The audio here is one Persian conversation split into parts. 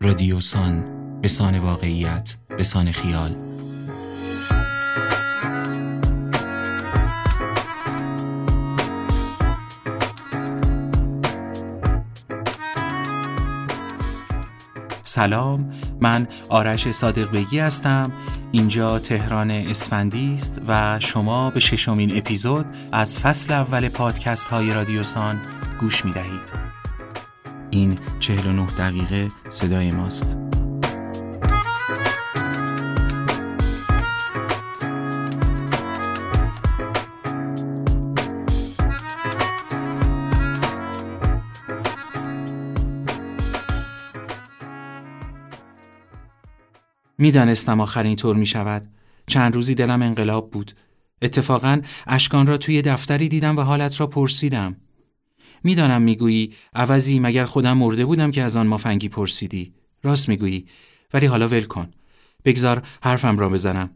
رادیوسان به سان واقعیت به سان خیال. سلام من آرش صادق بگی هستم. اینجا تهران اسفندی است و شما به ششمین اپیزود از فصل اول پادکست های رادیوسان گوش می دهید این 49 دقیقه صدای ماست می‌دانستم آخرین طور می شود. چند روزی دلم انقلاب بود. اتفاقا اشکان را توی دفتری دیدم و حالت را پرسیدم. می‌دانم می‌گویی عوضی مگر خودم مرده بودم که از آن مافنگی پرسیدی. راست می‌گویی ولی حالا ول کن. بگذار حرفم را بزنم.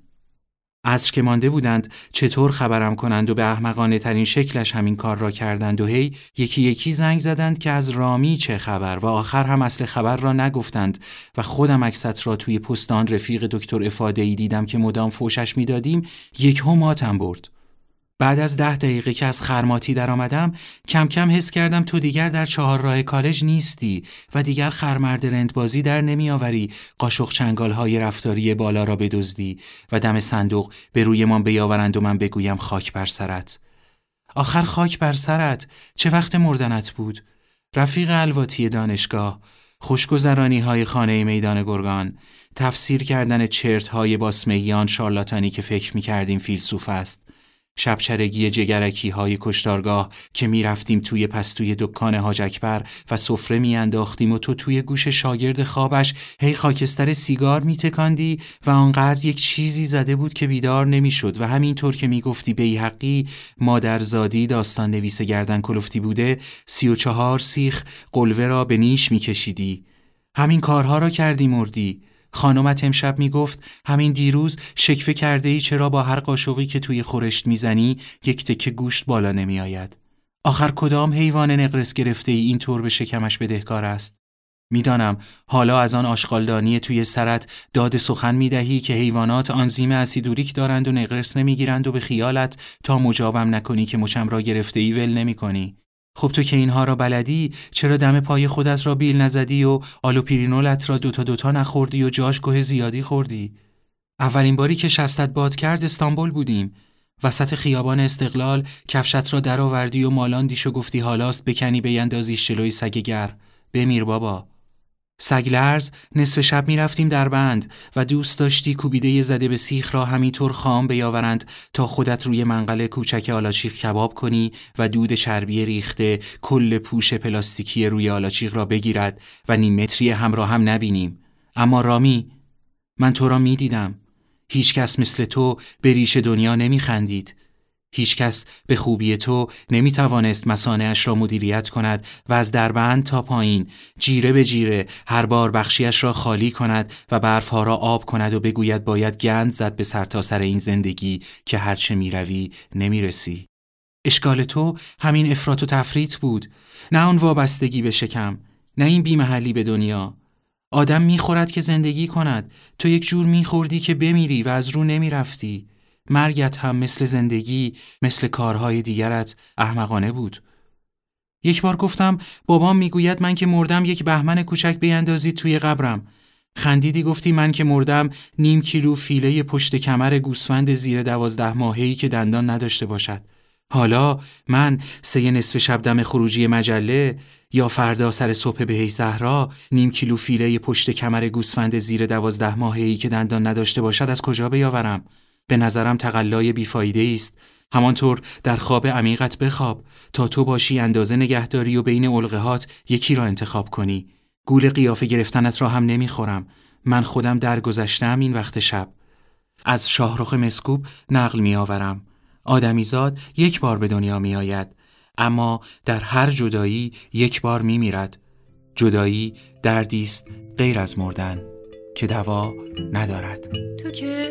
عصر که مانده بودند چطور خبرم کنند و به احمقانه ترین شکلش همین کار را کردند و هی یکی یکی زنگ زدند که از رامی چه خبر و آخر هم اصل خبر را نگفتند و خودم عکست را توی پستان رفیق دکتر افاده ای دیدم که مدام فوشش می‌دادیم یک هم برد بعد از ده دقیقه که از خرماتی در آمدم کم کم حس کردم تو دیگر در چهار راه کالج نیستی و دیگر خرمرد رندبازی در نمیآوری. قاشق چنگال های رفتاری بالا را بدزدی و دم صندوق به روی من بیاورند و من بگویم خاک بر سرت. آخر خاک بر سرت چه وقت مردنت بود؟ رفیق الواتی دانشگاه خوشگذرانی های خانه میدان گرگان تفسیر کردن چرت های باسمیان شارلاتانی که فکر می کردیم فیلسوف است. شبچرگی جگرکی های کشتارگاه که می‌رفتیم توی پستوی دکان حاج اکبر و سفره میانداختیم و تو توی گوش شاگرد خوابش هی خاکستر سیگار میتکاندی و آنقدر یک چیزی زده بود که بیدار نمی‌شد و همینطور که می‌گفتی به حقی مادرزادی داستان نویس گردن کلفتی بوده سی و چهار سیخ قلوه را به نیش میکشیدی. همین کارها را کردی مردی. خانمت امشب می‌گفت همین دیروز شکفه کرده ای چرا با هر قاشقی که توی خورشت می‌زنی یک تکه گوشت بالا نمیآید. آخر کدام حیوان نقرس گرفته ای این طور به شکمش بدهکار است؟ می‌دانم حالا از آن آشغالدانی توی سرت داد سخن می‌دهی که حیوانات آنزیم اسیدوریک دارند و نقرس نمی‌گیرند و به خیالت تا مجابم نکنی که مچم را گرفته ای ول نمی کنی. خب تو که اینها را بلدی چرا دم پای خودت را بیل نزدی و آلوپورینولت را دوتا دوتا نخوردی و جاش گوه زیادی خوردی؟ اولین باری که شستت باد کرد استانبول بودیم. وسط خیابان استقلال کفشت را درآوردی و مالاندی‌اش و گفتی حالاست بکنی بیندازیش جلوی سگ گر. بمیر بابا. سگلرز نصف شب می رفتیم در بند و دوست داشتی کوبیده زده به سیخ را همینطور خام بیاورند تا خودت روی منقل کوچک آلاچیق کباب کنی و دود چربی ریخته کل پوش پلاستیکی روی آلاچیق را بگیرد و نیم متری هم را هم نبینیم. اما رامی من تو را می دیدم هیچ کس مثل تو به ریش دنیا نمی خندید هیچکس به خوبی تو نمی توانست مسانهاش را مدیریت کند و از دربند تا پایین جیره به جیره هر بار بخشیش را خالی کند و برفها را آب کند و بگوید باید گند زد به سرتاسر سر این زندگی که هرچه می روی نمی رسی. اشکال تو همین افراط و تفریط بود. نه آن وابستگی به شکم نه این بیمحلی به دنیا. آدم می‌خورد که زندگی کند. تو یک جور میخوردی که بمیری و از رو نمی‌رفتی. مرگت هم مثل زندگی مثل کارهای دیگرت احمقانه بود. یک بار گفتم بابام می‌گوید من که مردم یک بهمن کوچک بیندازید توی قبرم. خندیدی گفتی من که مردم نیم کیلو فیله پشت کمر گوسفند زیر دوازده ماهی که دندان نداشته باشد. حالا من سه نصف شب دم خروجی مجله یا فردا سر صبح به زهرا نیم کیلو فیله پشت کمر گوسفند زیر دوازده ماهی که دندان نداشته باشد از کجا بیاورم؟ به نظرم تقلای بیفایده است. همانطور در خواب عمیقت بخواب تا تو باشی اندازه نگهداری و بین الغهات یکی را انتخاب کنی. گول قیافه گرفتنت را هم نمی‌خورم. من خودم درگذشتم این وقت شب. از شاهرخ مسکوب نقل میآورم. آدمیزاد یک بار به دنیا میآید اما در هر جدایی یک بار میمیرد. جدایی دردی است غیر از مردن که دوا ندارد. تو که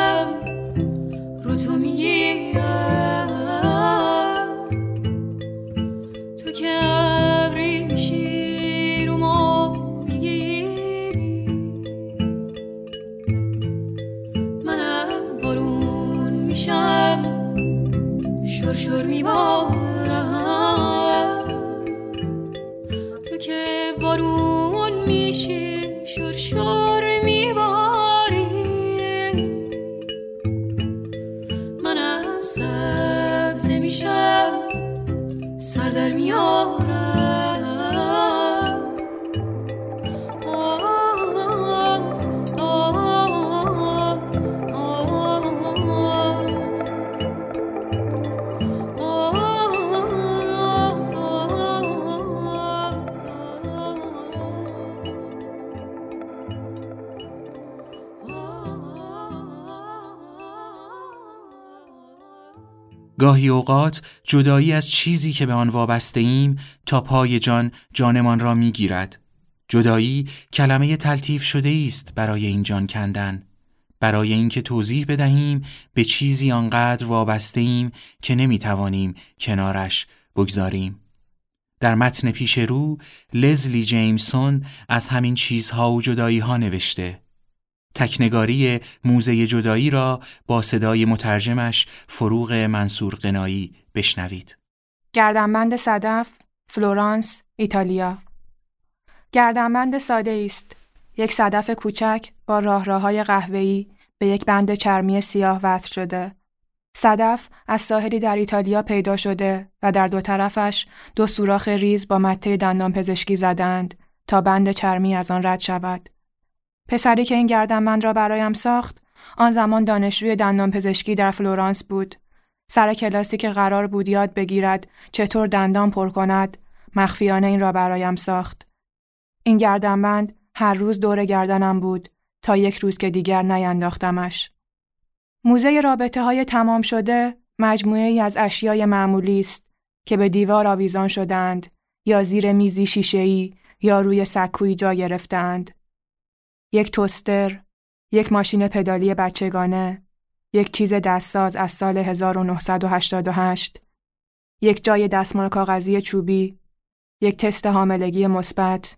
شور می باهو گاهی اوقات جدایی از چیزی که به آن وابسته ایم تا پای جان جانمان را می گیرد. جدایی کلمه تلطیف شده است برای این جان کندن. برای اینکه توضیح بدهیم به چیزی آنقدر وابسته ایم که نمی توانیم کنارش بگذاریم. در متن پیش رو لزلی جیمسون از همین چیزها و جدایی ها نوشته. تکنگاری موزه جدایی را با صدای مترجمش فروغ منصور قنایی بشنوید. گردنبند صدف، فلورانس، ایتالیا گردنبند ساده است. یک صدف کوچک با راه راه های قهوه‌ای به یک بند چرمی سیاه وصل شده. صدف از ساحلی در ایتالیا پیدا شده و در دو طرفش دو سوراخ ریز با مته دندان پزشکی زدند تا بند چرمی از آن رد شود. پسری که این گردنبند را برایم ساخت آن زمان دانشجوی دندان پزشکی در فلورانس بود. سر کلاسی که قرار بود یاد بگیرد چطور دندان پر کند مخفیانه این را برایم ساخت. این گردنبند هر روز دور گردنم بود تا یک روز که دیگر نینداختمش. موزه رابطه های تمام شده مجموعه ای از اشیای معمولی است که به دیوار آویزان شدند یا زیر میزی شیشه‌ای یا روی سکویی جا گرفتند. یک توستر، یک ماشین پدالی بچگانه، یک چیز دستساز از سال 1988، یک جای دستمال کاغذی چوبی، یک تست حاملگی مثبت،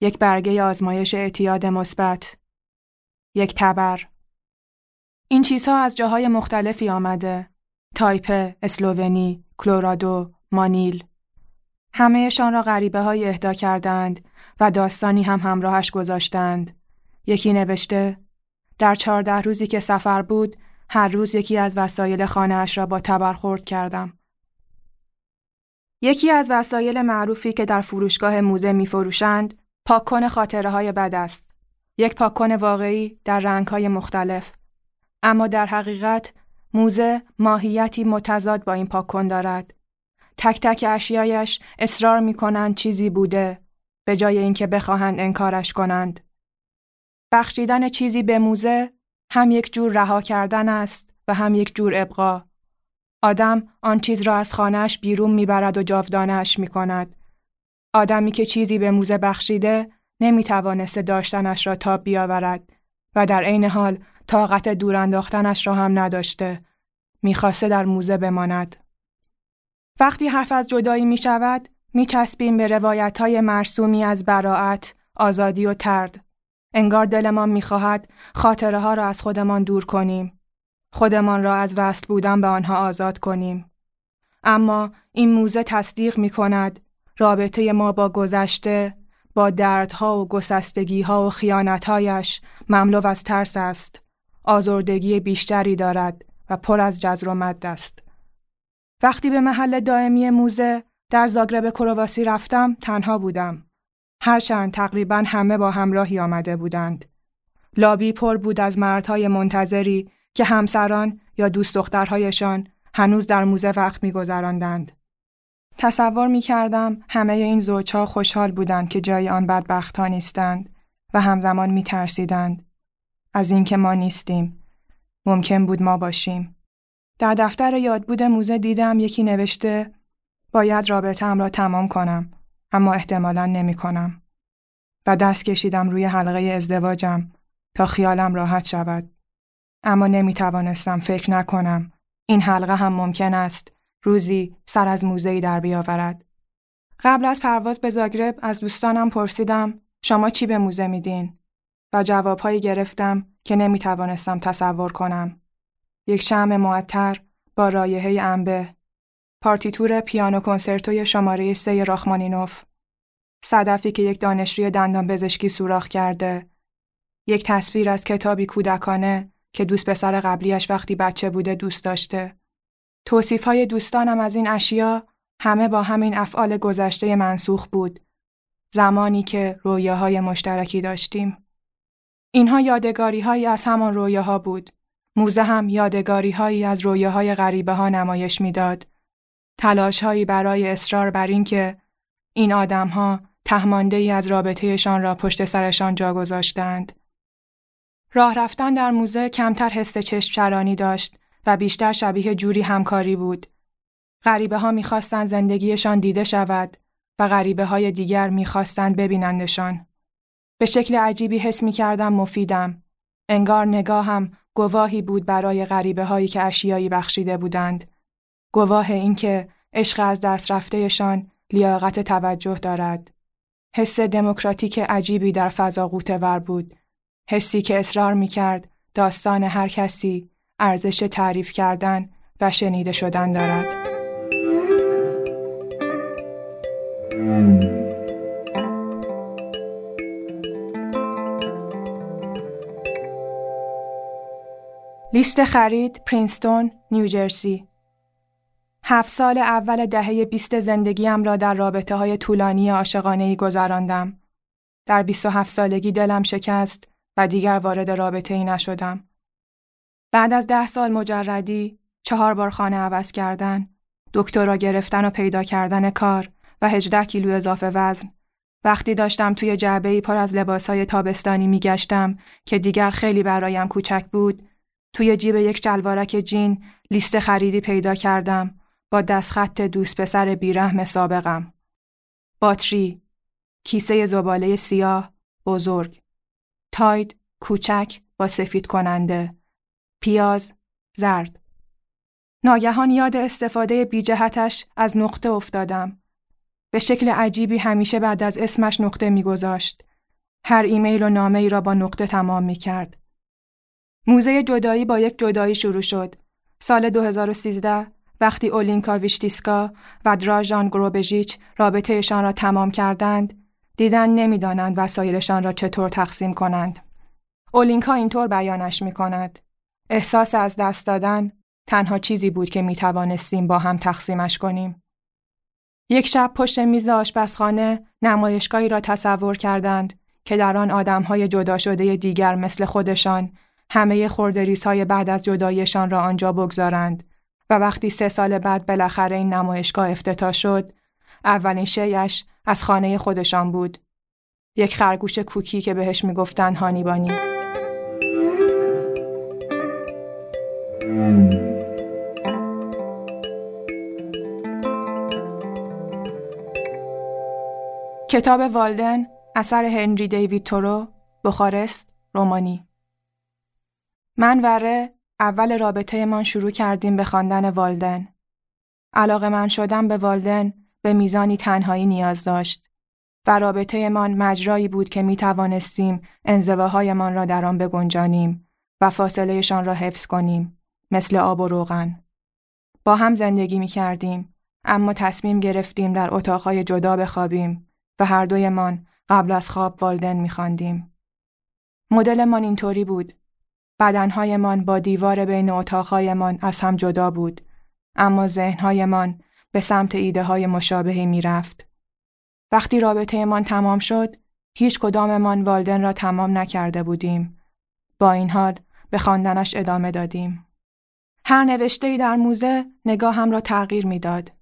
یک برگه آزمایش اعتیاد مثبت، یک تبر. این چیزها از جاهای مختلفی آمده. تایپه، اسلوونی، کلورادو، مانیل. همهشان را غریبه های اهدا کردند و داستانی هم همراهش گذاشتند. یکی نوشته در چهارده روزی که سفر بود هر روز یکی از وسایل خانهاش را با تبر خورد کردم. یکی از وسایل معروفی که در فروشگاه موزه می فروشند پاککن خاطره های بد است. یک پاککن واقعی در رنگ های مختلف. اما در حقیقت موزه ماهیتی متضاد با این پاککن دارد. تک تک اشیایش اصرار می کنند چیزی بوده به جای اینکه بخواهند انکارش کنند. بخشیدن چیزی به موزه هم یک جور رها کردن است و هم یک جور ابقا. آدم آن چیز را از خانهش بیرون می‌برد و جاودانش می کند. آدمی که چیزی به موزه بخشیده نمی توانسته داشتنش را تاب بیاورد و در عین حال طاقت دور انداختنش را هم نداشته. می‌خواسته در موزه بماند. وقتی حرف از جدایی می شود، می چسبیم به روایت های مرسومی از براعت، آزادی و ترد. انگار دلمان می‌خواهد خاطره ها را از خودمان دور کنیم. خودمان را از وصل بودن به آنها آزاد کنیم. اما این موزه تصدیق می کند رابطه ما با گذشته با دردها و گسستگیها و خیانتهایش مملو از ترس است. آزردگی بیشتری دارد و پر از جزر و مد است. وقتی به محل دائمی موزه در زاگرب کرواسی رفتم تنها بودم. هرچند تقریبا همه با همراهی آمده بودند. لابی پر بود از مردهای منتظری که همسران یا دوست دخترهایشان هنوز در موزه وقت میگذراندند. تصور می کردم همه این زوجها خوشحال بودند که جای آن بدبختها نیستند و همزمان می ترسیدند از اینکه ما نیستیم ممکن بود ما باشیم. در دفتر یادبود موزه دیدم یکی نوشته باید رابطم را تمام کنم اما احتمالا نمی کنم. و دست کشیدم روی حلقه ازدواجم تا خیالم راحت شود. اما نمی توانستم فکر نکنم. این حلقه هم ممکن است روزی سر از موزهی در بیاورد. قبل از پرواز به زاگرب از دوستانم پرسیدم شما چی به موزه میدین؟ و جوابهایی گرفتم که نمی توانستم تصور کنم. یک شم معطر با رایحه انبه پارتیتور پیانو کنسرتوی شماره سه راخمانینوف. صدفی که یک دانشجوی دندان پزشکی سوراخ کرده. یک تصویر از کتابی کودکانه که دوست پسر قبلیش وقتی بچه بوده دوست داشته. توصیف های دوستانم از این اشیا همه با همین افعال گذشته منسوخ بود. زمانی که رویاهای مشترکی داشتیم. اینها یادگاری هایی از همان رویاها بود. موزه هم یادگاری هایی از رویاهای غریبه ها نمایش می‌داد. تلاش هایی برای اصرار بر این آدم ها تهمانده ای از رابطهشان را پشت سرشان جا گذاشتند. راه رفتن در موزه کمتر حس چشم چرانی داشت و بیشتر شبیه جوری همکاری بود. غریبه ها می‌خواستند زندگیشان دیده شود و غریبه های دیگر می‌خواستند ببینندشان. به شکل عجیبی حس می کردم مفیدم. انگار نگاهم گواهی بود برای غریبه هایی که اشیایی بخشیده بودند. گواه اینکه عشق از دست رفتهشان لیاقت توجه دارد. حس دموکراتیک عجیبی در فضا ور بود. حسی که اصرار می کرد داستان هر کسی ارزش تعریف کردن و شنیده شدن دارد. لیست خرید پرینستون، نیوجرسی هفت سال اول دهه بیست زندگیم را در رابطه های طولانی عاشقانه ای گذراندم. در 27 سالگی دلم شکست و دیگر وارد رابطه ای نشدم. بعد از ده سال مجردی، چهار بار خانه عوض کردن، دکترا گرفتن و پیدا کردن کار و 18 کیلو اضافه وزن. وقتی داشتم توی جعبه پر از لباسهای تابستانی میگشتم که دیگر خیلی برایم کوچک بود، توی جیب یک جلوارک جین لیست خریدی پیدا کردم با دستخط دوست پسر بیرحم سابقم. باتری، کیسه زباله سیاه، بزرگ، تاید، کوچک با سفید کننده، پیاز، زرد. ناگهان یاد استفاده بیجهتش از نقطه افتادم. به شکل عجیبی همیشه بعد از اسمش نقطه میگذاشت. هر ایمیل و نامه ای را با نقطه تمام می کرد. موزه جدایی با یک جدایی شروع شد. سال 2013 وقتی اولینکا ویشتیسکا و دراژان گروبژیچ رابطهشان را تمام کردند، دیدن نمی‌دانند وسایلشان را چطور تقسیم کنند. اولینکا اینطور بیانش می کند. احساس از دست دادن تنها چیزی بود که می توانستیم با هم تقسیمش کنیم. یک شب پشت میز آشپزخانه نمایشگاهی را تصور کردند که در آن آدمهای جدا شده دیگر مثل خودشان همه خوردریس های بعد از جدایشان را آنجا بگذارند و وقتی سه سال بعد بالاخره این نمایشگاه افتتاح شد اولین شیش از خانه خودشان بود. یک خرگوش کوکی که بهش می‌گفتن هانیبانی کتاب والدن اثر هنری دیوید تورو بخارست رومانی. من وره اول رابطه من شروع کردیم به خواندن والدن. علاقه من شدم به والدن به میزانی تنهایی نیاز داشت و رابطه من مجرایی بود که می توانستیم انزواهایمان را در آن بگنجانیم و فاصلهشان را حفظ کنیم مثل آب و روغن. با هم زندگی می کردیم اما تصمیم گرفتیم در اتاقهای جدا بخوابیم و هر دویمان قبل از خواب والدن می خواندیم. مدلمان اینطوری بود بدنهایمان با دیوار بین اتاقهایمان از هم جدا بود اما ذهنهایمان به سمت ایده های مشابهی می رفت. وقتی رابطهمان تمام شد هیچ کداممان والدن را تمام نکرده بودیم. با این حال به خواندنش ادامه دادیم. هر نوشته در موزه نگاهم را تغییر می‌داد.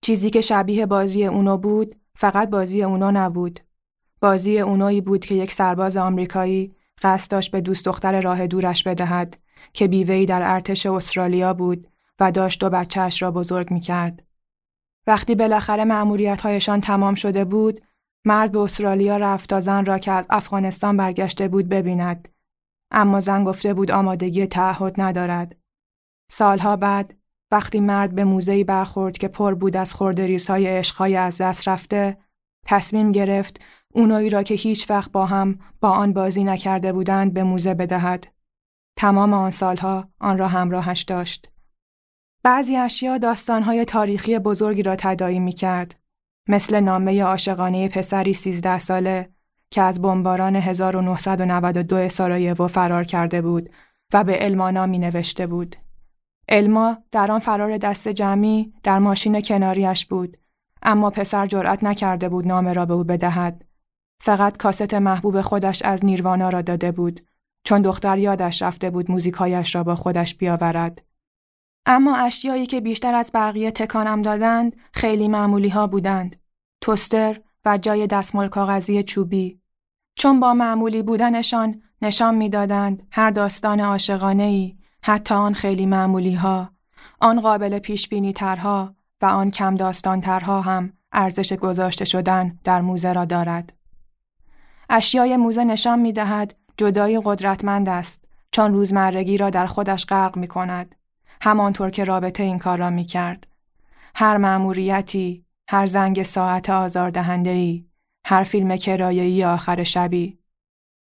چیزی که شبیه بازی اونو بود فقط بازی اونو نبود. بازی اونویی بود که یک سرباز آمریکایی قصد داشت به دوست دختر راه دورش بدهد که بیوهی در ارتش استرالیا بود و داشت دو بچهش را بزرگ می کرد. وقتی بالاخره هایشان تمام شده بود، مرد به استرالیا رفت تا زن را که از افغانستان برگشته بود ببیند. اما زن گفته بود آمادگی تعهد ندارد. سالها بعد وقتی مرد به موزهی برخورد که پر بود از های عشقهای از دست رفته، تصمیم گرفت اونایی را که هیچ وقت با هم با آن بازی نکرده بودند به موزه بدهد. تمام آن سالها آن را همراهش داشت. بعضی اشیا داستانهای تاریخی بزرگی را تدایی می کرد. مثل نامه عاشقانه پسری 13 ساله که از بمباران 1992 سارایوو فرار کرده بود و به المانا می نوشته بود. الما در آن فرار دست جمعی در ماشین کناریش بود اما پسر جرأت نکرده بود نامه را به او بدهد. فقط کاست محبوب خودش از نیروانا را داده بود چون دختر یادش رفته بود موزیکایش را با خودش بیاورد. اما اشیایی که بیشتر از بقیه تکانم دادند خیلی معمولی ها بودند. توستر و جای دستمال کاغذی چوبی. چون با معمولی بودنشان نشان می‌دادند هر داستان عاشقانه ای حتی آن خیلی معمولی ها آن قابل پیش بینی ترها و آن کم داستان ترها هم ارزش گذاشته شدن در موزه را دارد. اشیای موزه نشان می دهد جدایی قدرتمند است چون روزمرگی را در خودش غرق می کند. همانطور که رابطه این کار را می کرد. هر مأموریتی، هر زنگ ساعت ای، هر فیلم کرایه‌ای آخر شبی.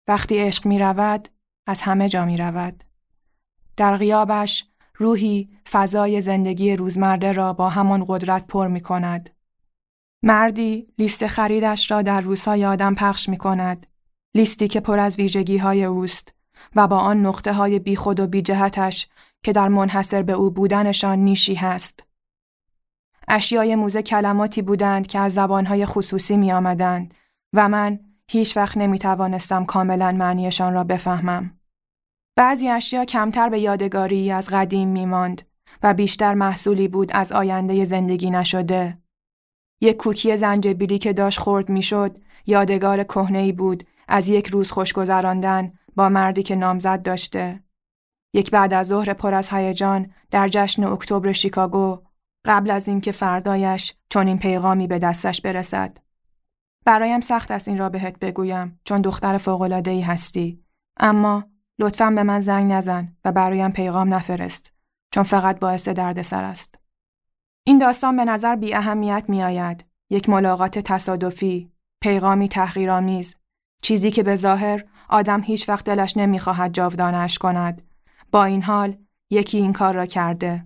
وقتی عشق می رود، از همه جا می رود. در غیابش روحی فضای زندگی روزمره را با همان قدرت پر می کند. مردی لیست خریدش را در روزهای آدم پخش می کند. لیستی که پر از ویژگی های اوست و با آن نقطه های بی خود و بی جهتش که در منحصر به او بودنشان نیشی هست. اشیای موزه کلماتی بودند که از زبانهای خصوصی می آمدند و من هیچ وقت نمی توانستم کاملا معنیشان را بفهمم. بعضی اشیا کمتر به یادگاری از قدیم می ماند و بیشتر محصولی بود از آینده زندگی نشده. یک کوکی زنجبیلی که داشت خورد می‌شد یادگار کهنه بود از یک روز خوش گذراندن با مردی که نامزد داشته. یک بعد از ظهر پر از هیجان در جشن اکتبر شیکاگو قبل از اینکه فردایش چون این پیغامی به دستش برسد. برایم سخت است این را بهت بگویم چون دختر فوق‌العاده‌ای هستی اما لطفا به من زنگ نزن و برایم پیغام نفرست چون فقط باعث دردسر است. این داستان به نظر بی اهمیت می آید. یک ملاقات تصادفی، پیغامی تحقیرآمیز، چیزی که به ظاهر آدم هیچ وقت دلش نمی‌خواهد جاودانش کند. با این حال یکی این کار را کرده.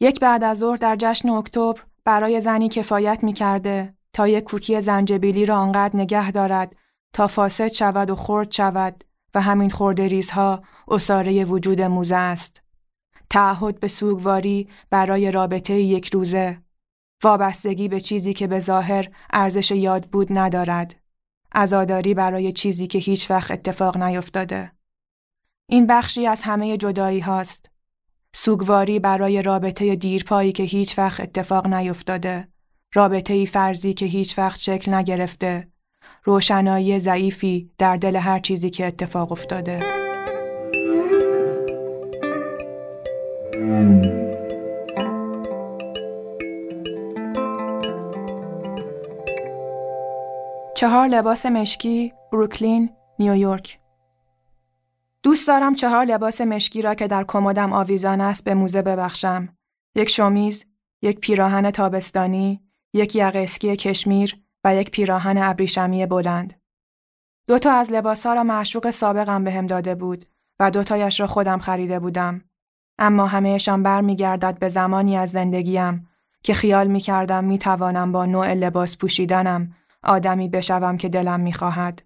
یک بعد از ظهر در جشن اکتبر برای زنی کفایت می کرده تا یک کوکی زنجبیلی را آنقدر نگه دارد تا فاسد شود و خرد شود و همین خورده ریزها اصاره وجود موزه است. تعهد به سوگواری برای رابطه یک روزه. وابستگی به چیزی که به ظاهر ارزش یاد بود ندارد. عزاداری برای چیزی که هیچ وقت اتفاق نیفتاده. این بخشی از همه جدایی هاست. سوگواری برای رابطه دیرپایی که هیچ وقت اتفاق نیفتاده. رابطه ای فرضی که هیچ وقت شکل نگرفته. روشنایی ضعیفی در دل هر چیزی که اتفاق افتاده. چهار لباس مشکی، بروکلین، نیویورک. دوست دارم چهار لباس مشکی را که در کمدم آویزان است به موزه ببخشم. یک شومیز، یک پیراهن تابستانی، یک یقه اسکی کشمیر و یک پیراهن ابریشمی بلند. دو تا از لباسها را معشوق سابقم بهم داده بود و دوتایش را خودم خریده بودم. اما همهشان برمیگردد به زمانی از زندگیم که خیال می کردم می توانم با نوع لباس پوشیدنم آدمی بشوم که دلم می خواهد.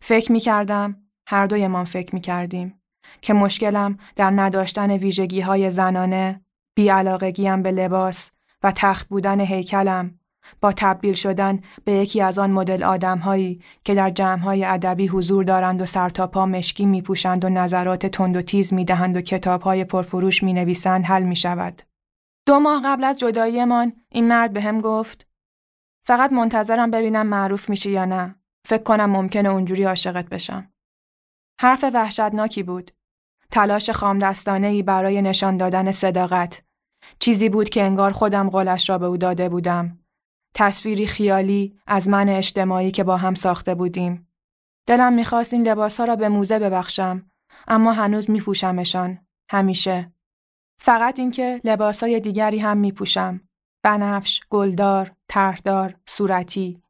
فکر می کردم، هر دویمان فکر می کردیم که مشکلم در نداشتن ویژگی های زنانه، بیعلاقگیم به لباس و تخت بودن هیکلم با تبدیل شدن به یکی از آن مدل آدمهایی که در جمعهای ادبی حضور دارند و سرتاپا مشکی می پوشند و نظرات تند و تیز می دهند و کتابهای پرفروش می نویسند حل می شود. دو ماه قبل از جداییمان این مرد به هم گفت فقط منتظرم ببینم معروف میشی یا نه. فکر کنم ممکنه اونجوری عاشقت بشم. حرف وحشتناکی بود. تلاش خامدستانه ای برای نشان دادن صداقت. چیزی بود که انگار خودم قولش را به او داده بودم. تصویری خیالی از من اجتماعی که با هم ساخته بودیم. دلم می‌خواست این لباسها را به موزه ببخشم اما هنوز میپوشمشان. همیشه. فقط اینکه لباسهای دیگری هم میپوشم. بنفش گلدار طرحدار صورتی.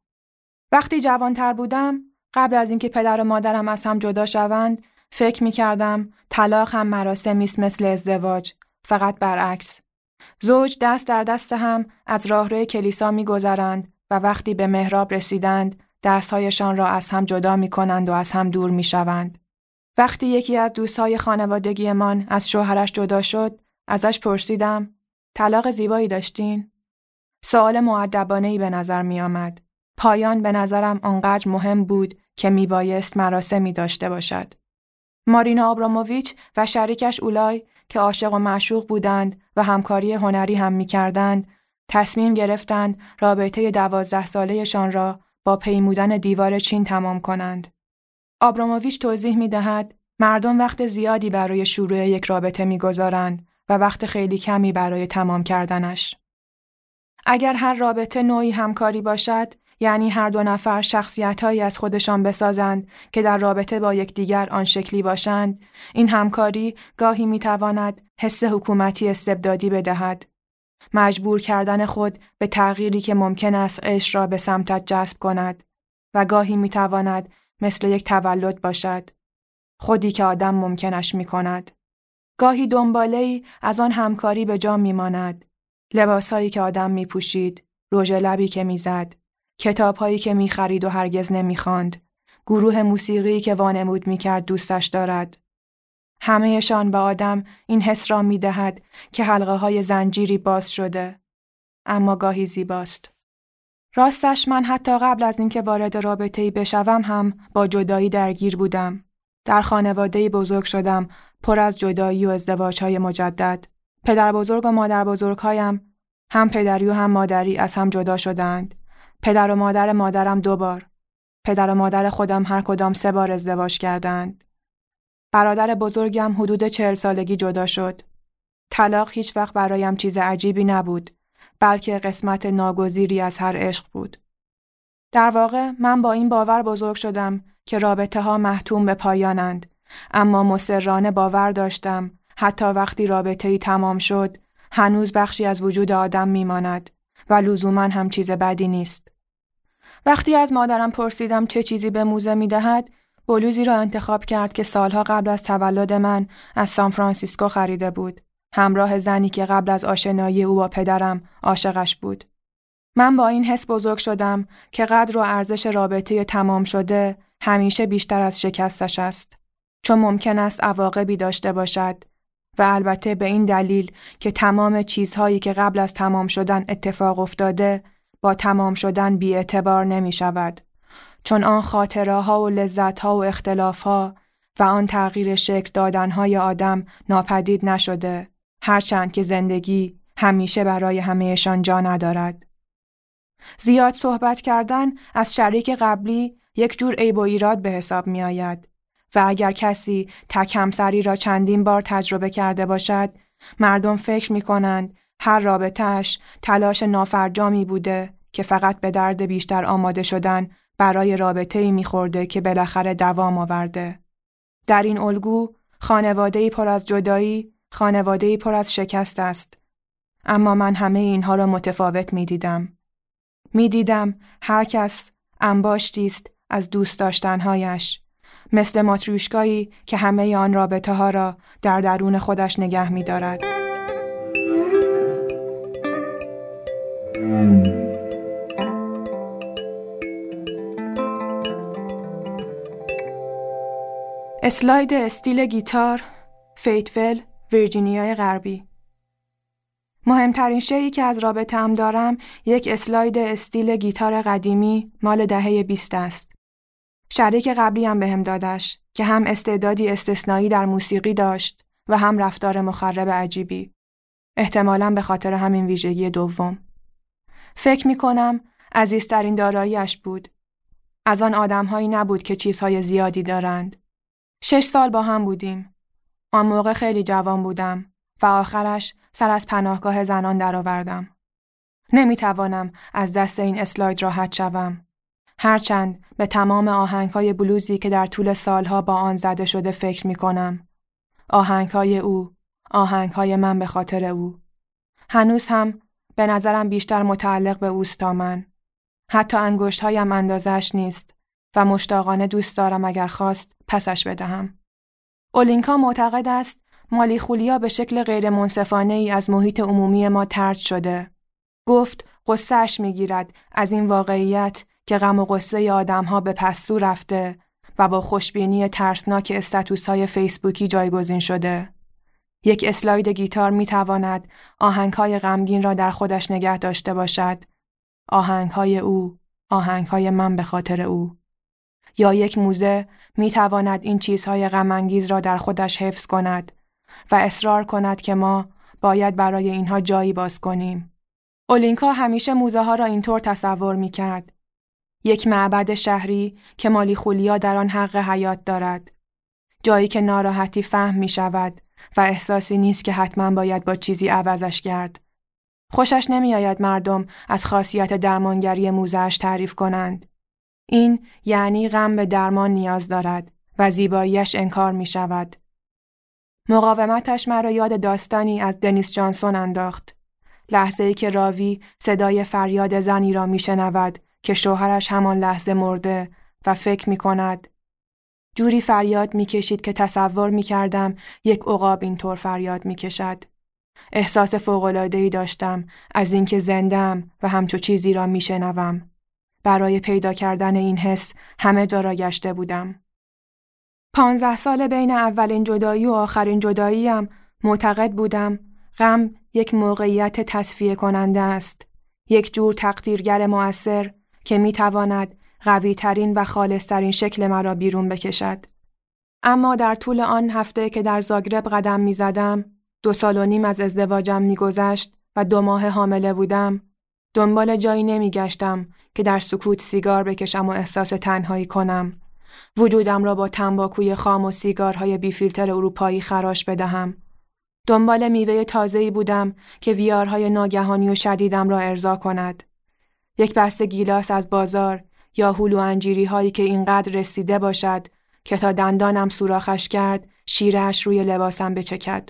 وقتی جوانتر بودم قبل از اینکه پدر و مادرم از هم جدا شوند فکر می‌کردم طلاق هم مراسمی مثل ازدواج فقط برعکس. زوج دست در دست هم از راهروی کلیسا میگذرند و وقتی به محراب رسیدند دستهایشان را از هم جدا می کنند و از هم دور می شوند. وقتی یکی از دوستهای خانوادگیمان از شوهرش جدا شد، ازش پرسیدم طلاق زیبایی داشتین؟ سوال معدبانه به نظر می آمد. پایان به نظرم آنقدر مهم بود که می بایست مراسمی داشته باشد. مارینا آبراموویچ و شریکش اولای که عاشق و معشوق بودند و همکاری هنری هم می کردند، تصمیم گرفتند رابطه دوازده سالهشان را با پیمودن دیوار چین تمام کنند. آبراموویچ توضیح می دهد مردم وقت زیادی برای شروع یک رابطه می‌گذارند و وقت خیلی کمی برای تمام کردنش. اگر هر رابطه نوعی همکاری باشد، یعنی هر دو نفر شخصیتهایی از خودشان بسازند که در رابطه با یکدیگر آن شکلی باشند، این همکاری گاهی می‌تواند حس حکومتی استبدادی بدهد مجبور کردن خود به تغییری که ممکن است عشق را به سمتت جذب کند و گاهی می تواند مثل یک تولد باشد. خودی که آدم ممکنش می کند. گاهی دنباله ای از آن همکاری به جا می ماند. که آدم می پوشید، لبی که می زد، کتابهایی که می خرید و هرگز نمی خاند. گروه موسیقی که وانمود می کرد دوستش دارد. همهشان به آدم این حس را می دهد که حلقه های زنجیری باز شده. اما گاهی زیباست. راستش من حتی قبل از اینکه وارد رابطه ای بشوم هم با جدایی درگیر بودم. در خانواده بزرگ شدم پر از جدایی و ازدواج های مجدد. پدر بزرگ و مادر بزرگ هایم هم پدری و هم مادری از هم جدا شدند. پدر و مادر مادرم دو بار. پدر و مادر خودم هر کدام سه بار ازدواج کردند. برادر بزرگم حدود چهل سالگی جدا شد. طلاق هیچ وقت برایم چیز عجیبی نبود بلکه قسمت ناگزیری از هر عشق بود. در واقع من با این باور بزرگ شدم که رابطه ها محتوم به پایانند اما مسررانه باور داشتم حتی وقتی رابطه ای تمام شد هنوز بخشی از وجود آدم میماند و لزوما هم چیز بدی نیست. وقتی از مادرم پرسیدم چه چیزی به موزه می دهد بلوزی را انتخاب کرد که سالها قبل از تولد من از سان فرانسیسکو خریده بود. همراه زنی که قبل از آشنایی او با پدرم عاشقش بود. من با این حس بزرگ شدم که قدر و ارزش رابطه تمام شده همیشه بیشتر از شکستش است. چون ممکن است عواقبی داشته باشد و البته به این دلیل که تمام چیزهایی که قبل از تمام شدن اتفاق افتاده با تمام شدن بی اعتبار نمی شود. چون آن خاطره ها و لذت ها و اختلاف ها و آن تغییر شکل دادن های آدم ناپدید نشده هرچند که زندگی همیشه برای همهشان جا ندارد. زیاد صحبت کردن از شریک قبلی یک جور عیب و ایراد به حساب می آید و اگر کسی تک همسری را چندین بار تجربه کرده باشد مردم فکر می کنند هر رابطهش تلاش نافرجامی بوده که فقط به درد بیشتر آماده شدن برای رابطه ای میخورده که بالاخره دوام آورده. در این الگو خانواده پر از جدایی، خانواده پر از شکست است. اما من همه اینها را متفاوت می دیدم. می دیدم هر کس انباشتی است از دوست داشتنهایش. مثل ماتریوشکایی که همه آن رابطه ها را در درون خودش نگه می دارد. اسلاید استیل گیتار فیتفل ویرجینیای غربی مهمترین شیعی که از رابطه هم دارم یک اسلاید استیل گیتار قدیمی مال دهه 20 است. شریک قبلی هم بهم دادش که هم استعدادی استثنایی در موسیقی داشت و هم رفتار مخرب عجیبی. احتمالا به خاطر همین ویژگی دوم. فکر می کنم عزیزترین داراییش بود. از آن آدمهایی نبود که چیزهای زیادی دارند. شش سال با هم بودیم. آن موقع خیلی جوان بودم و آخرش سر از پناهگاه زنان درآوردم. نمی توانم از دست این اسلاید راحت شوم. هرچند به تمام آهنگهای بلوزی که در طول سالها با آن زده شده فکر می کنم. آهنگهای او، آهنگهای من به خاطر او. هنوز هم به نظرم بیشتر متعلق به اوست تا من. حتی انگشتهایم اندازش نیست و مشتاقانه دوست دارم اگر خواست پسش بدهم. اولینکا معتقد است مالی خولیا به شکل غیر منصفانه ای از محیط عمومی ما ترد شده. گفت قصهش می‌گیرد از این واقعیت که غم و قصه آدمها به پستو رفته و با خوشبینی ترسناک استاتوس های فیسبوکی جایگزین شده. یک اسلاید گیتار می تواند آهنگ های غمگین را در خودش نگه داشته باشد. آهنگ های او، آهنگ های من به خاطر او. یا یک موزه می تواند این چیزهای غمانگیز را در خودش حفظ کند و اصرار کند که ما باید برای اینها جایی باز کنیم. اولینکا همیشه موزه ها را اینطور تصور می کرد. یک معبد شهری که مالی خولیا در آن حق حیات دارد. جایی که ناراحتی فهم می شود و احساسی نیست که حتما باید با چیزی عوضش کرد. خوشش نمیآید مردم از خاصیت درمانگری موزهش تعریف کنند. این یعنی غم به درمان نیاز دارد و زیباییش انکار می شود. مقاومتش مرا یاد داستانی از دنیس جانسون انداخت. لحظه ای که راوی صدای فریاد زنی را می شنود که شوهرش همان لحظه مرده و فکر می کند. جوری فریاد می کشید که تصور می کردم یک عقاب اینطور فریاد می کشد. احساس فوقلادهی داشتم از اینکه زندم و همچو چیزی را می شنوم. برای پیدا کردن این حس همه جا را گشته بودم. پانزده سال بین اولین جدایی و آخرین جداییم معتقد بودم غم یک موقعیت تصفیه کننده است. یک جور تقدیرگر مؤثر که می تواند قوی ترین و خالصترین شکل مرا بیرون بکشد. اما در طول آن هفته که در زاگرب قدم می زدم، دو سال و نیم از ازدواجم می گذشت و دو ماه حامله بودم، دنبال جایی نمی گشتم که در سکوت سیگار بکشم و احساس تنهایی کنم. وجودم را با تنباکوی خام و سیگارهای بیفیلتر اروپایی خراش بدهم. دنبال میوه تازه‌ای بودم که ویارهای ناگهانی و شدیدم را ارضا کند. یک بسته گیلاس از بازار یا هلو انجیری هایی که اینقدر رسیده باشد که تا دندانم سوراخش کرد شیرش روی لباسم بچکد.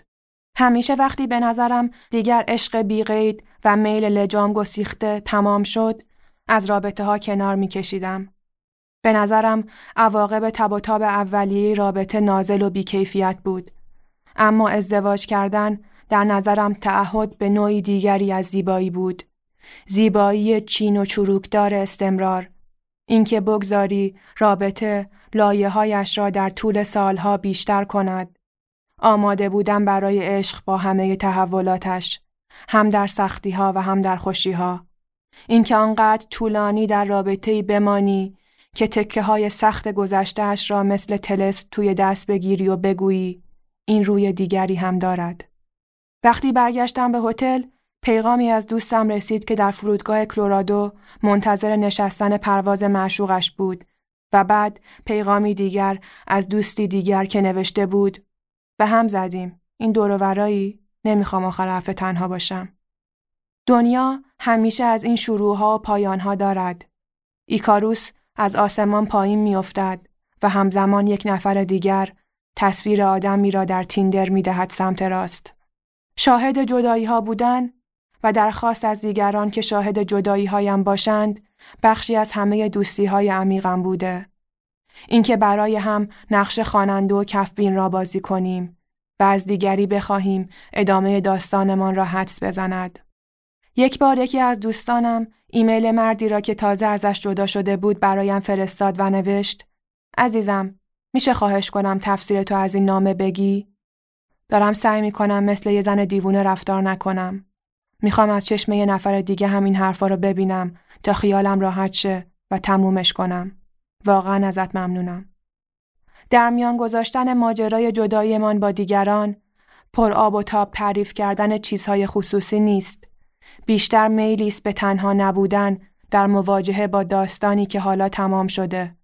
همیشه وقتی به نظرم دیگر عشق بیقید و میل لجام گسیخته تمام شد از رابطه ها کنار می کشیدم. به نظرم عواقب تب و تاب اولیه رابطه نازل و بیکیفیت بود. اما ازدواج کردن در نظرم تعهد به نوعی دیگری از زیبایی بود. زیبایی چین و چروکدار استمرار. اینکه بگذاری رابطه لایه هایش را در طول سالها بیشتر کند. آماده بودم برای عشق با همه تحولاتش. هم در سختی ها و هم در خوشی ها. اینکه آنقدر طولانی در رابطه بمانی که تکه های سخت گذشتهش را مثل تلس توی دست بگیری و بگویی این روی دیگری هم دارد. وقتی برگشتم به هتل پیغامی از دوستم رسید که در فرودگاه کلورادو منتظر نشستن پرواز معشوقش بود و بعد پیغامی دیگر از دوستی دیگر که نوشته بود به هم زدیم. این دوروورایی نمی‌خوام آخر هفته تنها باشم. دنیا همیشه از این شروعها و پایانها دارد. ایکاروس از آسمان پایین میافتد و همزمان یک نفر دیگر تصویر آدمی را در تیندر می‌دهد سمت راست. شاهد جدایی ها بودن و درخواست از دیگران که شاهد جدایی هایم باشند بخشی از همه دوستی های عمیقم بوده. اینکه برای هم نقش خواننده و کفبین را بازی کنیم و از دیگری بخواهیم ادامه داستانمان را حدس بزند. یک بار یکی از دوستانم ایمیل مردی را که تازه ازش جدا شده بود برایم فرستاد و نوشت عزیزم میشه خواهش کنم تفسیر تو از این نامه بگی؟ دارم سعی می کنم مثل یه زن دیوونه رفتار نکنم. می‌خوام از چشم یه نفر دیگه همین حرفا رو ببینم تا خیالم راحت شه و تمومش کنم. واقعا ازت ممنونم. در میان گذاشتن ماجرای جداییمان با دیگران پر آب و تاب تعریف کردن چیزهای خصوصی نیست. بیشتر میلی است به تنها نبودن در مواجهه با داستانی که حالا تمام شده.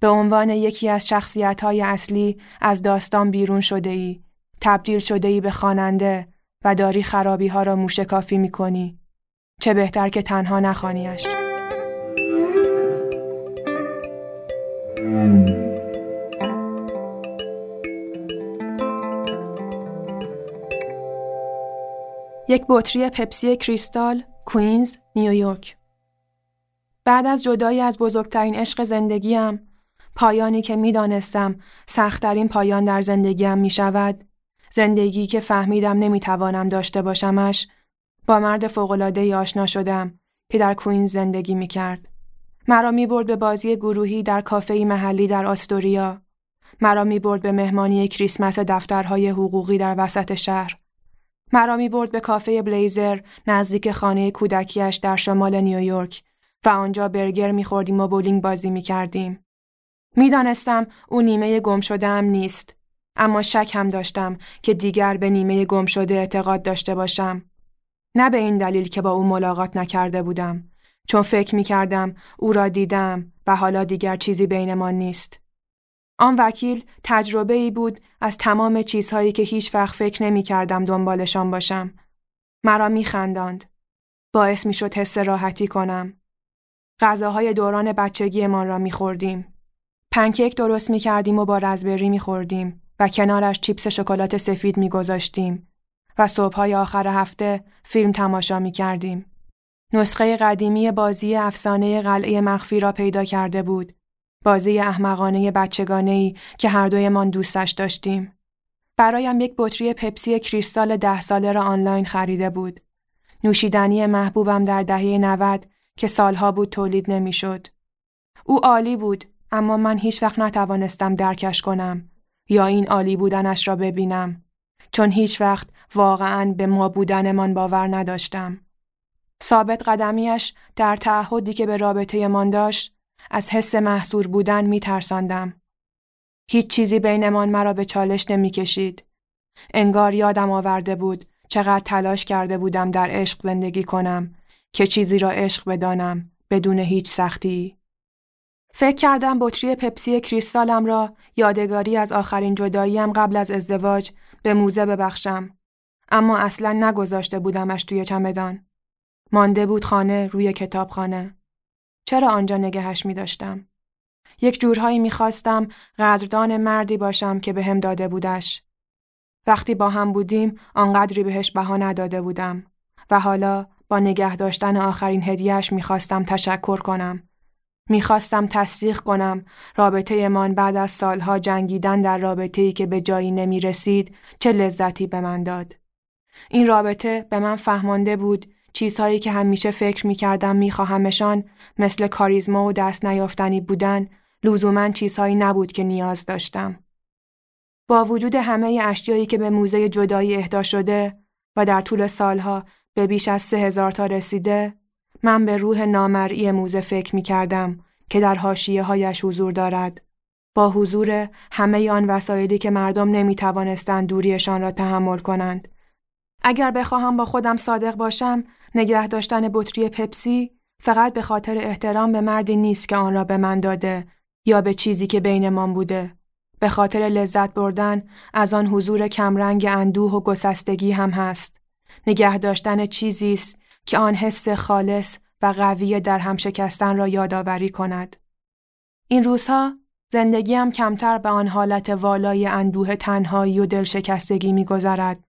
به عنوان یکی از شخصیت های اصلی از داستان بیرون شده ای تبدیل شده ای به خواننده و داری خرابی ها را موشکافی می کنی. چه بهتر که تنها نخوانیش. یک بطری پپسی کریستال، کوینز، نیویورک. بعد از جدایی از بزرگترین عشق زندگیم، پایانی که می‌دانستم سختترین پایان در زندگیم می شود، زندگی که فهمیدم نمی‌توانم داشته باشمش، با مرد فوقلاده آشنا شدم که در کوینز زندگی می کرد. مرا می برد به بازی گروهی در کافه محلی در آستوریا. مرا می برد به مهمانی کریسمس دفترهای حقوقی در وسط شهر. مرا می برد به کافه بلیزر نزدیک خانه کودکیش در شمال نیویورک و آنجا برگر می خوردیم و بولینگ بازی می کردیم. می دانستم او نیمه گم شده نیست. اما شک هم داشتم که دیگر به نیمه گم شده اعتقاد داشته باشم. نه به این دلیل که با او ملاقات نکرده بودم. چون فکر می کردم او را دیدم و حالا دیگر چیزی بینمان نیست. آن وکیل تجربه ای بود از تمام چیزهایی که هیچ وقت فکر نمی کردم دنبالشان باشم. مرا می خنداند. باعث می شد حس راحتی کنم. غذاهای دوران بچگیمان را می خوردیم. پنکیک درست می کردیم و با رزبری می خوردیم و کنارش چیپس شکلات سفید می گذاشتیم و صبحهای آخر هفته فیلم تماشا می کردیم. نسخه قدیمی بازی افسانه قلعه مخفی را پیدا کرده بود. بازی احمقانه بچگانه ای که هر دویمان دوستش داشتیم. برایم یک بطری پپسی کریستال ده ساله را آنلاین خریده بود. نوشیدنی محبوبم در دهه 90 که سالها بود تولید نمی‌شد. او عالی بود اما من هیچ وقت نتوانستم درکش کنم یا این عالی بودنش را ببینم چون هیچ وقت واقعا به ما بودنمان باور نداشتم. ثابت قدمیش در تعهدی که به رابطه من داشت از حس محصور بودن می ترساندم. هیچ چیزی بینمان مرا به چالش نمی کشید. انگار یادم آورده بود چقدر تلاش کرده بودم در عشق زندگی کنم که چیزی را عشق بدانم بدون هیچ سختی. فکر کردم بطری پپسی کریستالم را یادگاری از آخرین جداییم قبل از ازدواج به موزه ببخشم. اما اصلا نگذاشته بودمش توی چمدان. مانده بود خانه روی کتابخانه. چرا آنجا نگهش می داشتم؟ یک جورهایی می خواستم قدردان مردی باشم که به هم داده بودش. وقتی با هم بودیم آنقدری بهش بها نداده بودم و حالا با نگه داشتن آخرین هدیهش می خواستم تشکر کنم. می‌خواستم تصدیق کنم رابطه من بعد از سالها جنگیدن در رابطه ای که به جایی نمی رسید چه لذتی به من داد. این رابطه به من فهمانده بود چیزهایی که همیشه فکر می کردم می خواهمشان مثل کاریزما و دست نیافتنی بودن لزوما چیزهایی نبود که نیاز داشتم. با وجود همه اشیایی که به موزه جدایی اهدا شده و در طول سالها به بیش از سه هزار تا رسیده من به روح نامرئی موزه فکر می کردم که در حاشیه هایش حضور دارد. با حضور همه آن وسایلی که مردم نمی توانستند دوریشان را تحمل کنند. اگر بخواهم با خودم صادق باشم، نگه داشتن بطری پپسی فقط به خاطر احترام به مردی نیست که آن را به من داده یا به چیزی که بینمان بوده. به خاطر لذت بردن از آن حضور کمرنگ اندوه و گسستگی هم هست. نگه داشتن چیزی است که آن حس خالص و قوی در هم شکستن را یادآوری کند. این روزها زندگیم کمتر به آن حالت والای اندوه تنهایی و دلشکستگی میگذرد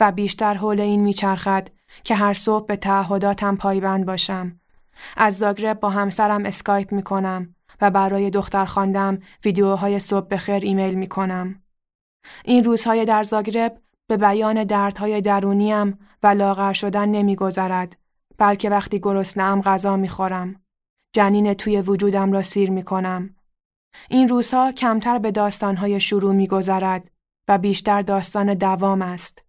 و بیشتر حول این میچرخد که هر صبح به تعهداتم پایبند باشم. از زاگرب با همسرم اسکایپ می کنم و برای دخترخوانده‌ام ویدیوهای صبح به خیر ایمیل می کنم. این روزهای در زاگرب به بیان دردهای درونیم و لاغر شدن نمیگذرد بلکه وقتی گرسنه‌ام غذا می‌خورم جنین توی وجودم را سیر می‌کنم این روزها کمتر به داستانهای شروع میگذرد و بیشتر داستان دوام است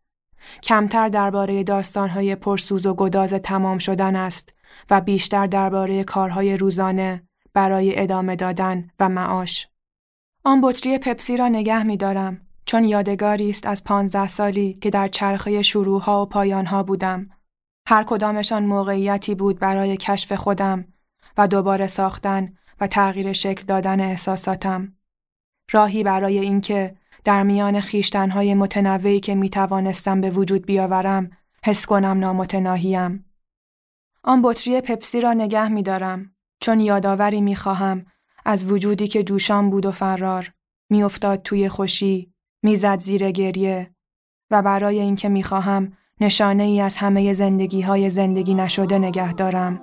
کمتر درباره داستانهای پرسوز و گداز تمام شدن است و بیشتر درباره کارهای روزانه برای ادامه دادن و معاش آن بطری پپسی را نگه میدارم چون یادگاری است از پانزده سالی که در چرخه شروعها و پایانها بودم. هر کدامشان موقعیتی بود برای کشف خودم و دوباره ساختن و تغییر شکل دادن احساساتم. راهی برای اینکه در میان خیشتنهای متنوعی که می توانستم به وجود بیاورم حس کنم نامتناهیم. آن بطری پپسی را نگه می دارم چون یادآوری می خواهم از وجودی که جوشان بود و فرار میافتاد توی خوشی می‌زد زیر گریه و برای اینکه می‌خواهم نشانه ای از همه زندگی های زندگی نشده نگه دارم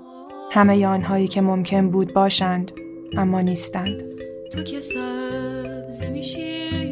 همه آنهایی که ممکن بود باشند اما نیستند تو که سبز میشی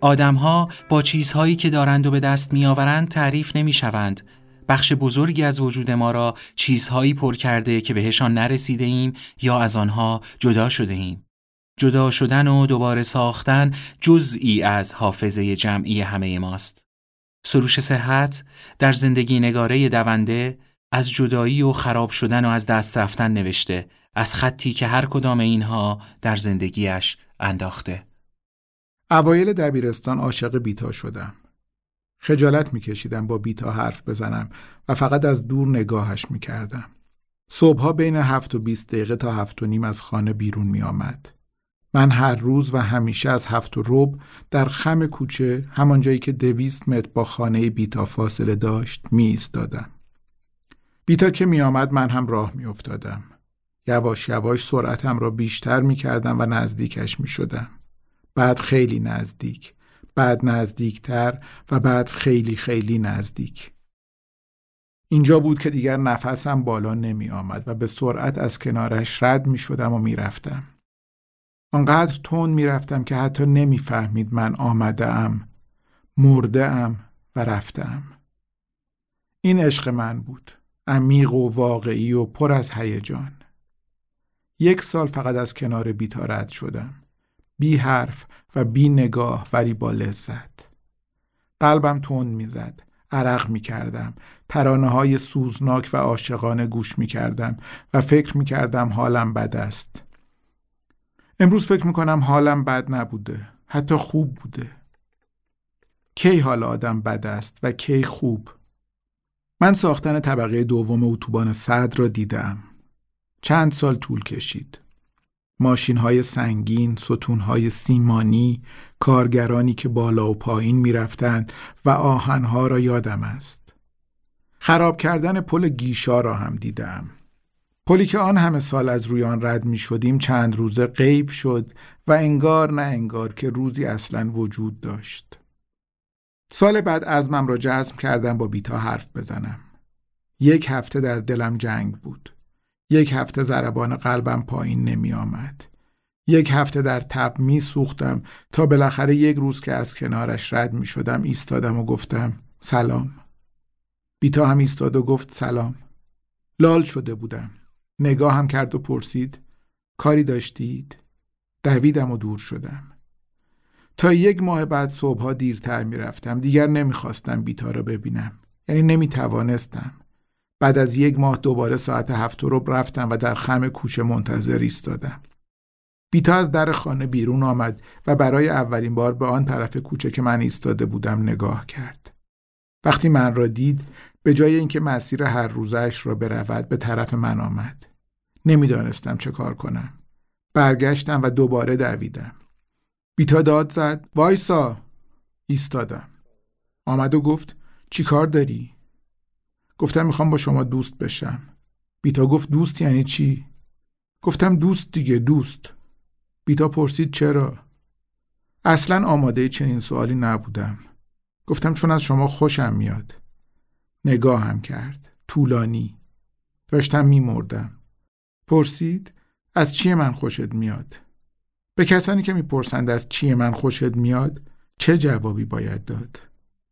آدمها با چیزهایی که دارند و به دست میآورند تعریف نمی شوند. بخش بزرگی از وجود ما را چیزهایی پر کرده که بهشان نرسیده ایم یا از آنها جدا شده ایم. جدا شدن و دوباره ساختن جزئی از حافظه جمعی همه ماست. سروش صحت در زندگی نگاره دونده از جدایی و خراب شدن و از دست رفتن نوشته از خطی که هر کدام اینها در زندگیش انداخته. اوایل دبیرستان عاشق بیتا شدم. خجالت میکشیدم با بیتا حرف بزنم و فقط از دور نگاهش می‌کردم. صبحها بین هفت و بیست دقیقه تا هفت و نیم از خانه بیرون می آمد. من هر روز و همیشه از هفت و رب در خم کوچه همان جایی که دویست متر با خانه بیتا فاصله داشت می ایستادم. بیتا که می آمد من هم راه می افتادم. یواش یواش سرعتم را بیشتر می کردم و نزدیکش می شدم. بعد خیلی نزدیک بعد نزدیکتر و بعد خیلی خیلی نزدیک اینجا بود که دیگر نفسم بالا نمی آمد و به سرعت از کنارش رد می شدم و می رفتم. آنقدر تون می رفتم که حتی نمی فهمید من آمده ام، مرده ام و رفتم. این عشق من بود. عمیق و واقعی و پر از هیجان. یک سال فقط از کنار بیتا رد شدم. بی حرف و بی نگاه ولی با لذت. قلبم تند می‌زد. عرق می کردم ترانه های سوزناک و عاشقانه گوش می کردم و فکر می کردم حالم بد است. امروز فکر می کنم حالم بد نبوده. حتی خوب بوده. کی حال آدم بد است و کی خوب؟ من ساختن طبقه دوم اتوبان صد را دیدم. چند سال طول کشید. ماشین های سنگین، ستون های سیمانی، کارگرانی که بالا و پایین می رفتند و آهنها را یادم است. خراب کردن پل گیشا را هم دیدم. پلی که آن همه سال از روی آن رد می شدیم چند روزه غیب شد و انگار نه انگار که روزی اصلا وجود داشت. سال بعد ازمم را جزم کردم با بیتا حرف بزنم. یک هفته در دلم جنگ بود. یک هفته ضربان قلبم پایین نمی آمد. یک هفته در تب می سوختم تا بالاخره یک روز که از کنارش رد می شدم ایستادم و گفتم سلام. بیتا هم ایستاد و گفت سلام. لال شده بودم. نگاه هم کرد و پرسید کاری داشتید؟ دویدم و دور شدم. تا یک ماه بعد صبحها دیرتر می رفتم. دیگر نمی خواستم بیتا را ببینم. یعنی نمی توانستم. بعد از یک ماه دوباره ساعت هفت رو رفتم و در خم کوچه منتظر ایستادم. بیتا از در خانه بیرون آمد و برای اولین بار به آن طرف کوچه که من ایستاده بودم نگاه کرد. وقتی من را دید به جای اینکه مسیر هر روزش را برود به طرف من آمد. نمی‌دانستم چه کار کنم. برگشتم و دوباره دویدم. بیتا داد زد وایسا ایستادم. آمد و گفت چی کار داری؟ گفتم می‌خوام با شما دوست بشم. بیتا گفت دوست یعنی چی؟ گفتم دوست دیگه دوست. بیتا پرسید چرا؟ اصلا آماده چنین سوالی نبودم. گفتم چون از شما خوشم میاد. نگاهم کرد. طولانی. داشتم میمردم. پرسید از چیه من خوشت میاد؟ به کسانی که می‌پرسند از چیه من خوشت میاد چه جوابی باید داد؟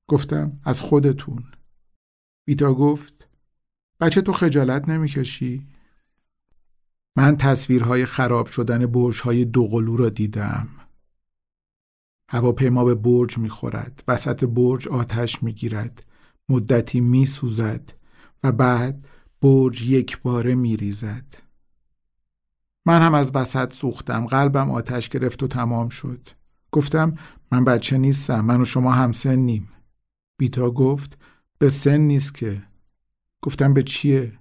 گفتم از خودتون. بیتا گفت بچه تو خجالت نمی‌کشی؟ من تصویرهای خراب شدن برجهای دوقلو را دیدم. هواپیما به برج می‌خورد وسط برج آتش می‌گیرد مدتی میسوزد و بعد برج یک باره میریزد. من هم از وسط سوختم قلبم آتش گرفت و تمام شد. گفتم من بچه نیستم من و شما همسنیم. بیتا گفت به سن نیست که. گفتم به چیه؟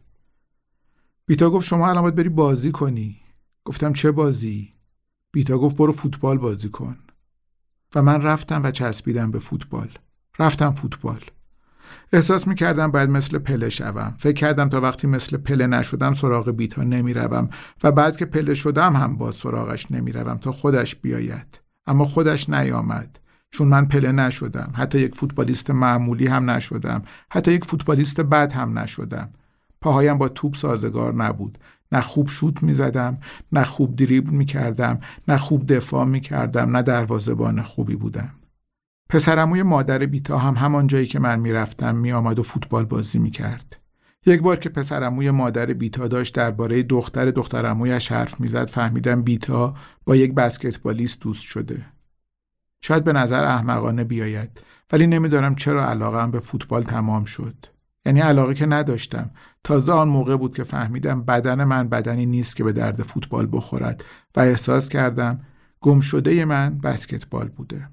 بیتا گفت شما الان باید بری بازی کنی. گفتم چه بازی؟ بیتا گفت برو فوتبال بازی کن. و من رفتم و چسبیدم به فوتبال. رفتم فوتبال. احساس می کردم باید مثل پله شوم. فکر کردم تا وقتی مثل پله نشدم سراغ بیتا نمی روم و بعد که پله شدم هم با سراغش نمی روم تا خودش بیاید. اما خودش نیامد. چون من پله نشدم. حتی یک فوتبالیست معمولی هم نشدم. حتی یک فوتبالیست بد هم نشدم. پاهایم با توپ سازگار نبود. نه خوب شوت می زدم نه خوب دریبل می کردم نه خوب دفاع می کردم نه دروازبان خوبی بودم. پسرموی مادر بیتا هم همان جایی که من می‌رفتم میآمد و فوتبال بازی می کرد. یک بار که پسرموی مادر بیتا داشت درباره دختر دخترمویش حرف می‌زد فهمیدم بیتا با یک بسکتبالیست دوست شده. شاید به نظر احمقانه بیاید ولی نمی‌دانم چرا علاقم به فوتبال تمام شد. یعنی علاقه که نداشتم. تازه آن موقع بود که فهمیدم بدن من بدنی نیست که به درد فوتبال بخورد و احساس کردم گم شده من بسکتبال بوده.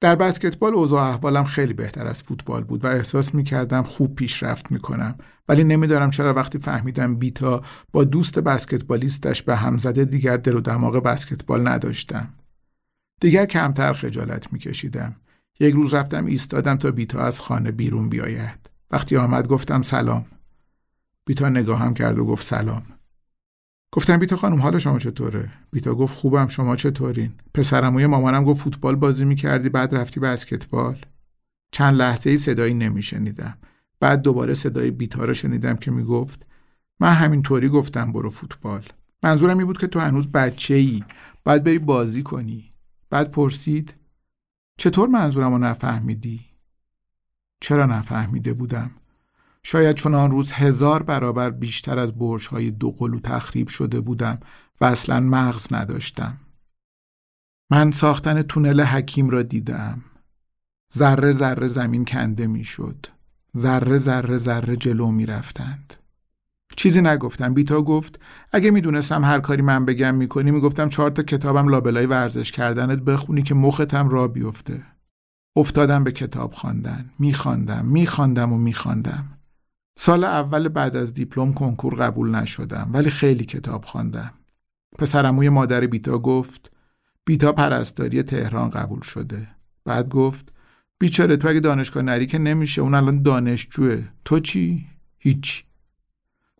در بسکتبال اوضاع احوالم خیلی بهتر از فوتبال بود و احساس می کردم خوب پیشرفت می کنم ولی نمیدارم چرا وقتی فهمیدم بیتا با دوست بسکتبالیستش به هم زده دیگر دل و دماغ بسکتبال نداشتم. دیگر کمتر خجالت می کشیدم یک روز رفتم ایستادم تا بیتا از خانه بیرون بیاید. وقتی آمد گفتم سلام. بیتا نگاهم کرد و گفت سلام. گفتم بیتا خانم حال شما چطوره؟ بیتا گفت خوبم شما چطورین؟ پسرم و مامانم گفت فوتبال بازی می‌کردی بعد رفتی بسکتبال. چند لحظه ای صدایی نمیشنیدم. بعد دوباره صدای بیتا رو شنیدم که می‌گفت من همینطوری گفتم برو فوتبال. منظورم این بود که تو هنوز بچه ای باید بری بازی کنی. بعد پرسید چطور منظورم رو نفهمیدی چرا نفهمیده بودم شاید چون آن روز هزار برابر بیشتر از برج‌های دو قلو تخریب شده بودم و اصلا مغز نداشتم. من ساختن تونل حکیم را دیدم. ذره ذره زمین کنده می‌شد. ذره ذره ذره جلو می رفتند. چیزی نگفتم بیتا گفت اگه می‌دونستم هر کاری من بگم می‌کنی می‌گفتم چهار تا کتابم لابلای ورزش کردنت بخونی که مختم را بیفته افتادم به کتاب خواندن میخواندم میخواندم و میخواندم سال اول بعد از دیپلم کنکور قبول نشدم ولی خیلی کتاب خواندم. پسرموی مادر بیتا گفت بیتا پرستاری تهران قبول شده. بعد گفت بیچاره تو اگه دانشگاه نری که نمیشه اون الان دانشجوه. تو چی؟ هیچ.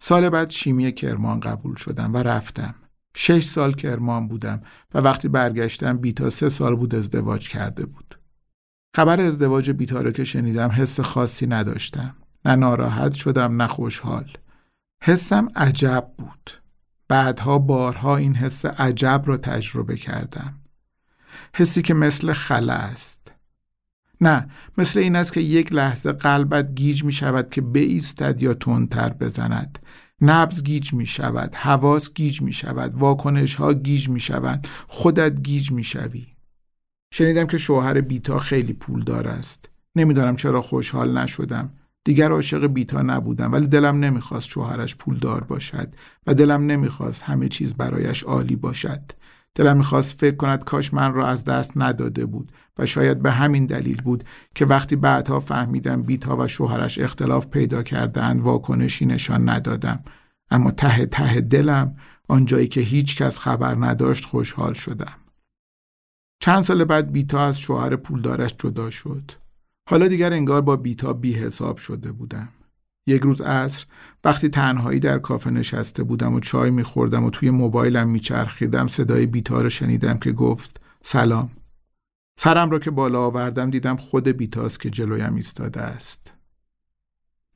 سال بعد شیمی کرمان قبول شدم و رفتم. شش سال کرمان بودم و وقتی برگشتم بیتا سه سال بود ازدواج کرده بود. خبر ازدواج بیتا رو که شنیدم حس خاصی نداشتم. نه ناراحت شدم نه خوشحال حسم عجب بود بعدها بارها این حس عجب را تجربه کردم حسی که مثل خلا است نه مثل این است که یک لحظه قلبت گیج می شود که بایستد یا تندتر بزند. نبض گیج می شود حواس گیج می شود واکنش ها گیج می شود خودت گیج می شوی. شنیدم که شوهر بیتا خیلی پولدار است. نمی‌دانم چرا خوشحال نشدم. دیگر عاشق بیتا نبودم ولی دلم نمی‌خواست شوهرش پولدار باشد و دلم نمی‌خواست همه چیز برایش عالی باشد. دلم می‌خواست فکر کند کاش من را از دست نداده بود. و شاید به همین دلیل بود که وقتی بعدها فهمیدم بیتا و شوهرش اختلاف پیدا کردن واکنشی نشان ندادم. اما ته ته دلم آنجایی که هیچ کس خبر نداشت خوشحال شدم. چند سال بعد بیتا از شوهر پولدارش جدا شد. حالا دیگر انگار با بیتا بی حساب شده بودم. یک روز عصر وقتی تنهایی در کافه نشسته بودم و چای میخوردم و توی موبایلم میچرخیدم صدای بیتا رو شنیدم که گفت سلام. سرم را که بالا آوردم دیدم خود بیتاست که جلویم ایستاده است.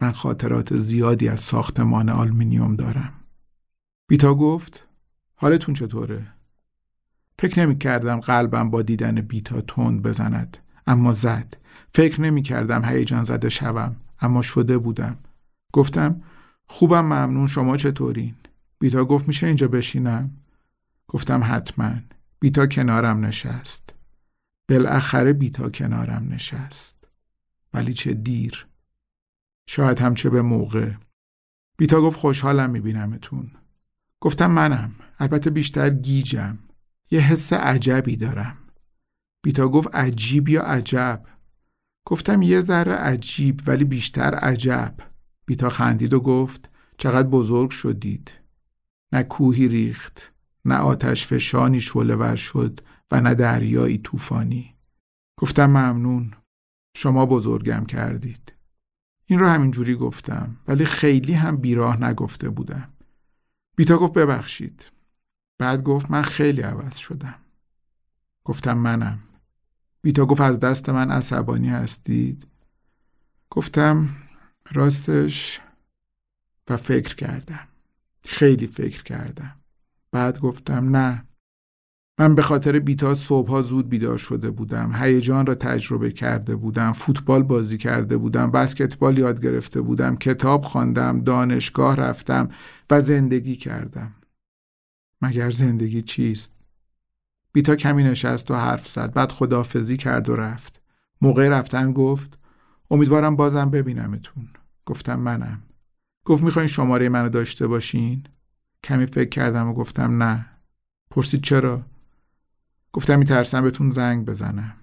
من خاطرات زیادی از ساختمان آلمینیوم دارم. بیتا گفت حالتون چطوره؟ فکر نمی کردم قلبم با دیدن بیتا تند بزند اما زد فکر نمی کردم هیجان زده شوم اما شده بودم گفتم خوبم ممنون شما چطورین؟ بیتا گفت میشه اینجا بشینم؟ گفتم حتما بیتا کنارم نشست بالاخره بیتا کنارم نشست. ولی چه دیر. شاید هم چه به موقع. بیتا گفت خوشحالم میبینمتون. گفتم منم. البته بیشتر گیجم. یه حس عجبی دارم. بیتا گفت عجیب یا عجب؟ گفتم یه ذره عجیب ولی بیشتر عجب. بیتا خندید و گفت چقدر بزرگ شدید. نه کوهی ریخت. نه آتش فشانی شعله ور شد. و نه دریایی طوفانی. گفتم ممنون. شما بزرگم کردید. این رو همینجوری گفتم ولی خیلی هم بیراه نگفته بودم. بیتا گفت ببخشید. بعد گفت من خیلی عوض شدم. گفتم منم. بیتا گفت از دست من عصبانی هستید؟ گفتم راستش و فکر کردم. خیلی فکر کردم. بعد گفتم نه. من به خاطر بیتا صبحها زود بیدار شده بودم. هیجان را تجربه کرده بودم. فوتبال بازی کرده بودم. بسکتبال یاد گرفته بودم. کتاب خواندم. دانشگاه رفتم و زندگی کردم. مگر زندگی چیست؟ بیتا کمی نشست و حرف زد. بعد خدافزی کرد و رفت. موقع رفتن گفت امیدوارم بازم ببینمتون. گفتم منم. گفت می‌خواین شماره منو داشته باشین؟ کمی فکر کردم و گفتم نه. پرسید چرا؟ گفتم میترسم بهتون زنگ بزنم.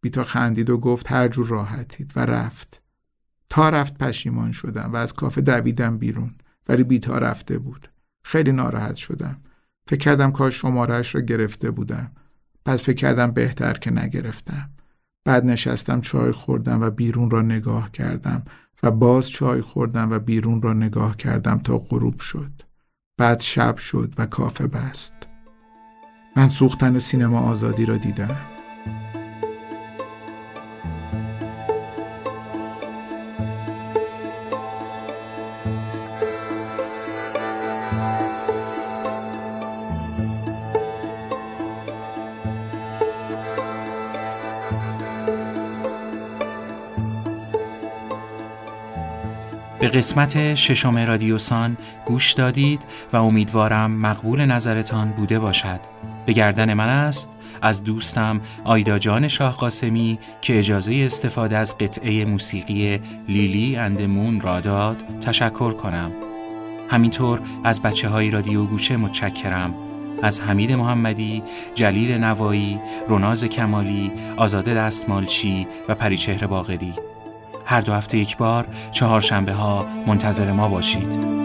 بیتا خندید و گفت هر جور راحتید و رفت. تا رفت پشیمان شدم و از کافه دویدم بیرون ولی بیتا رفته بود. خیلی ناراحت شدم. فکر کردم کاش شمارش را گرفته بودم. بعد فکر کردم بهتر که نگرفتم. بعد نشستم چای خوردم و بیرون را نگاه کردم و باز چای خوردم و بیرون را نگاه کردم تا غروب شد. بعد شب شد و کافه بست. من سوختن سینما آزادی را دیدم. به قسمت ششم رادیوسان گوش دادید و امیدوارم مقبول نظرتان بوده باشد. به گردن من است. از دوستم آیدا جان شاه قاسمی که اجازه استفاده از قطعه موسیقی لیلی اندمون را داد تشکر کنم. همینطور از بچه های رادیو گوشه متشکرم. از حمید محمدی، جلیل نوایی، روناز کمالی، آزاده دستمالچی و پریچهر باغری هر دو هفته یک بار چهارشنبه ها منتظر ما باشید.